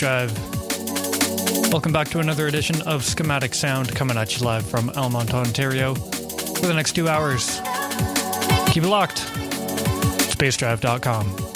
Drive. Welcome back to another edition of Schematic Sound coming at you live from Almonte, Ontario for the next two hours. Keep it locked. Spacedrive.com.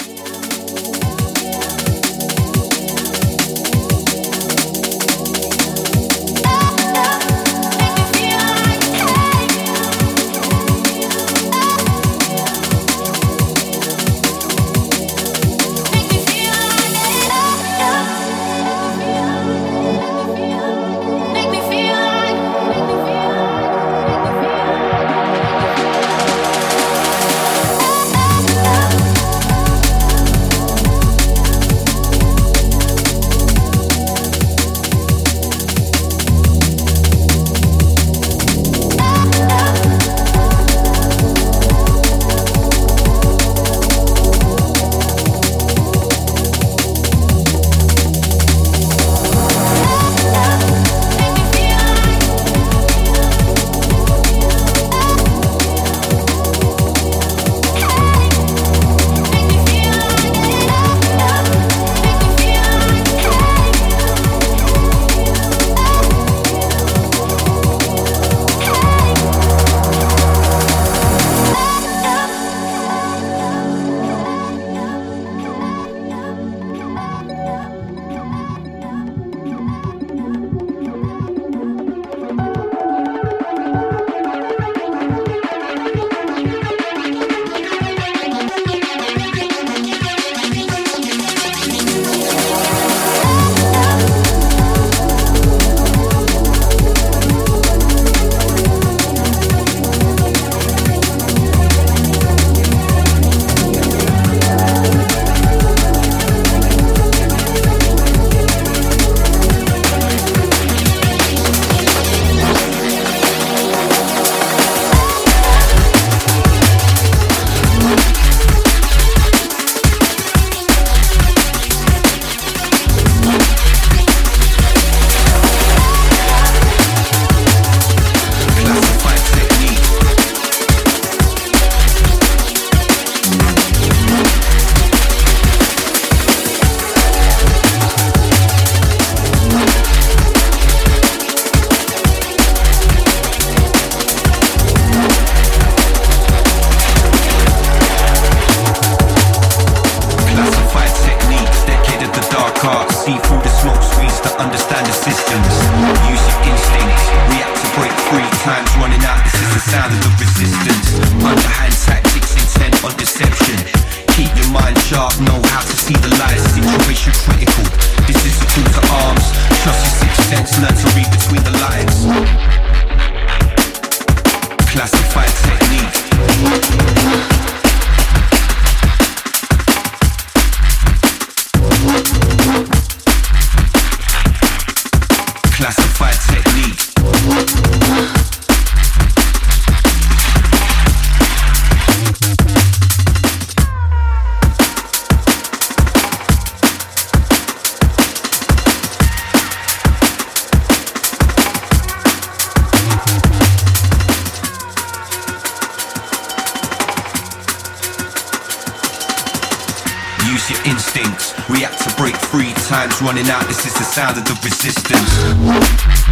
running out, this is sound of the resistance.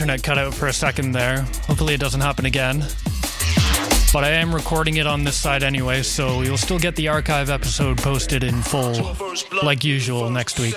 Internet cut out for a second there. Hopefully, it doesn't happen again. But I am recording it on this side anyway, so you'll still get the archive episode posted in full, like usual, next week.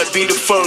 Blood, be the first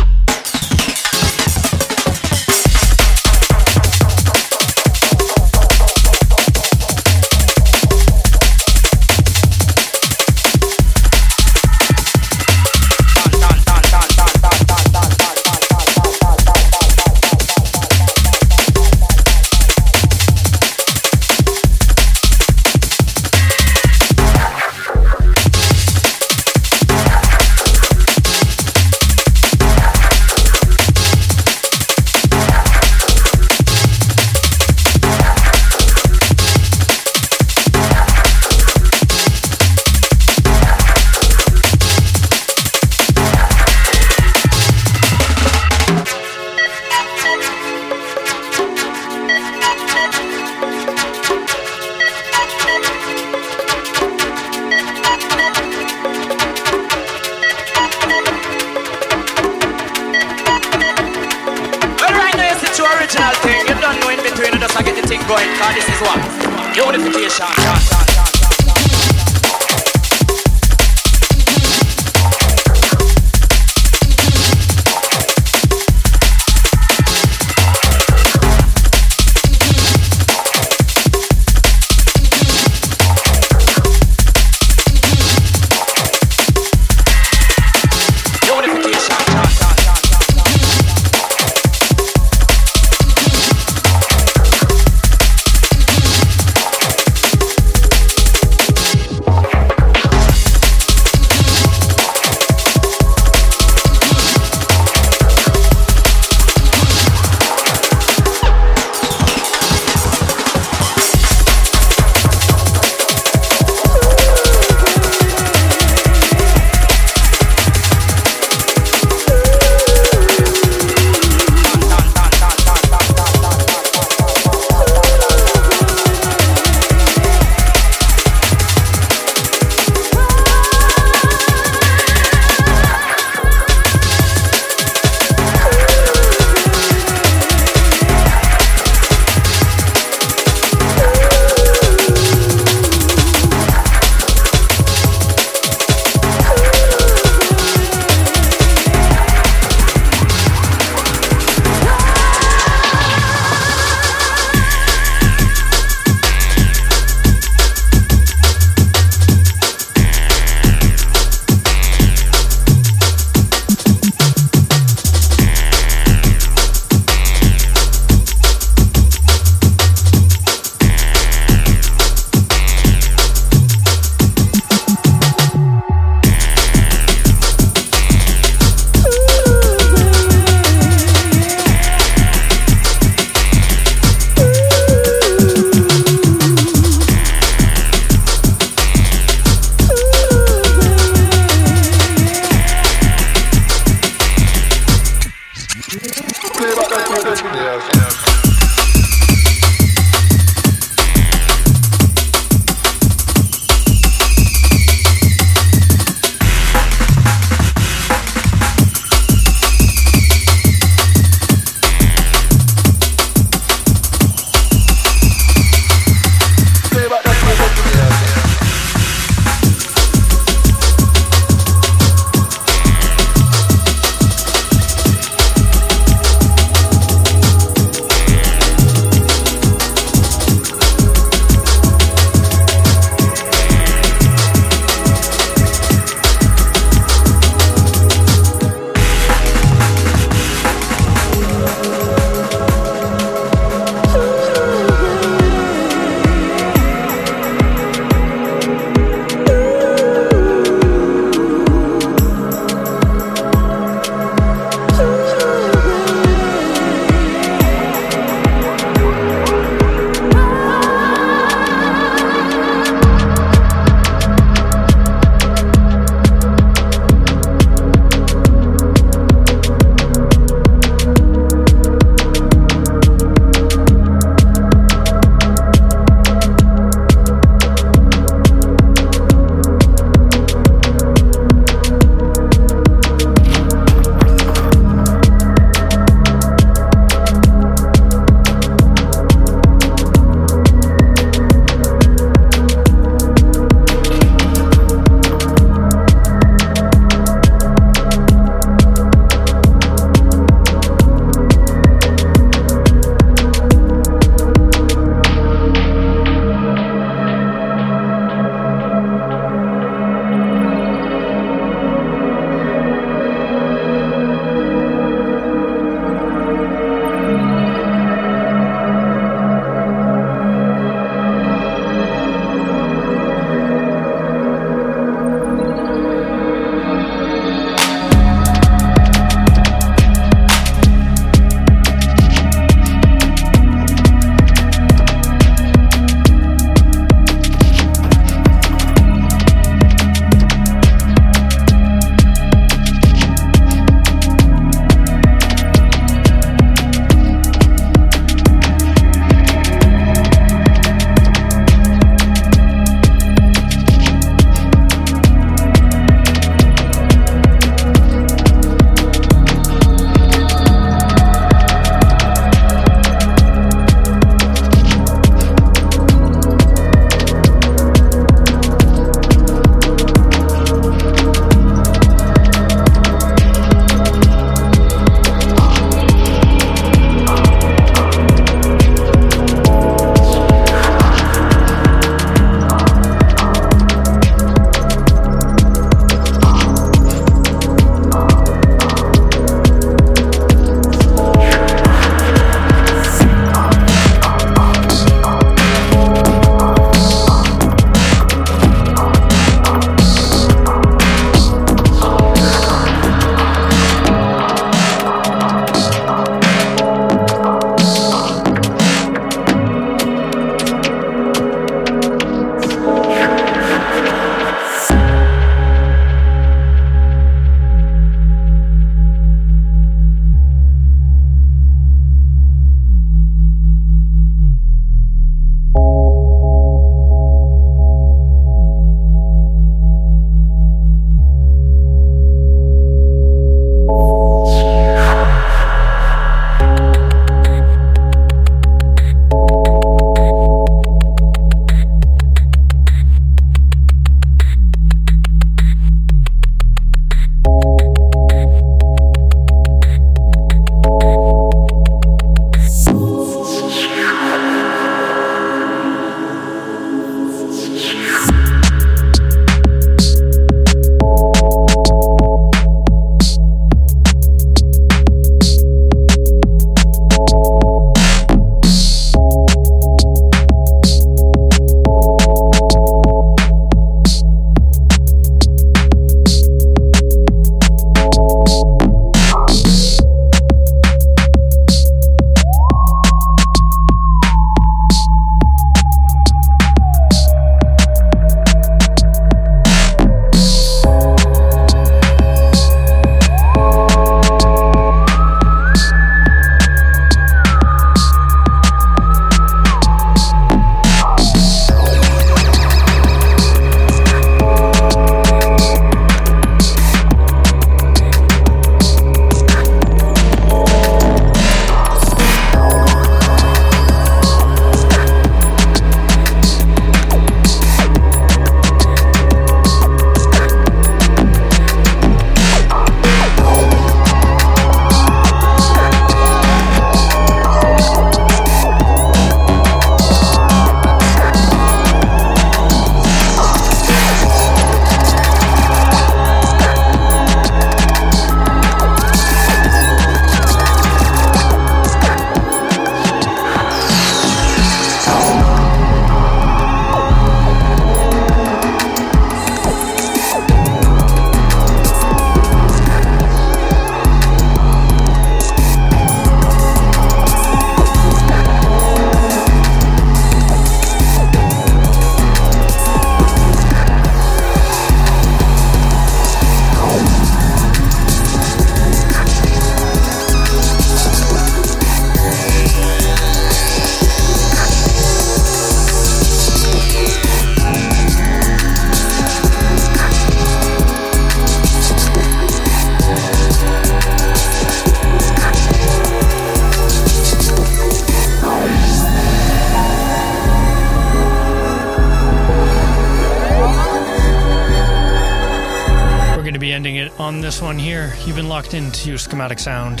Into Schematic Sound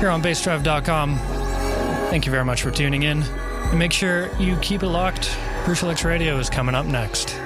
here on bassdrive.com. Thank you very much for tuning in. And make sure you keep it locked. Crucial X Radio is coming up next.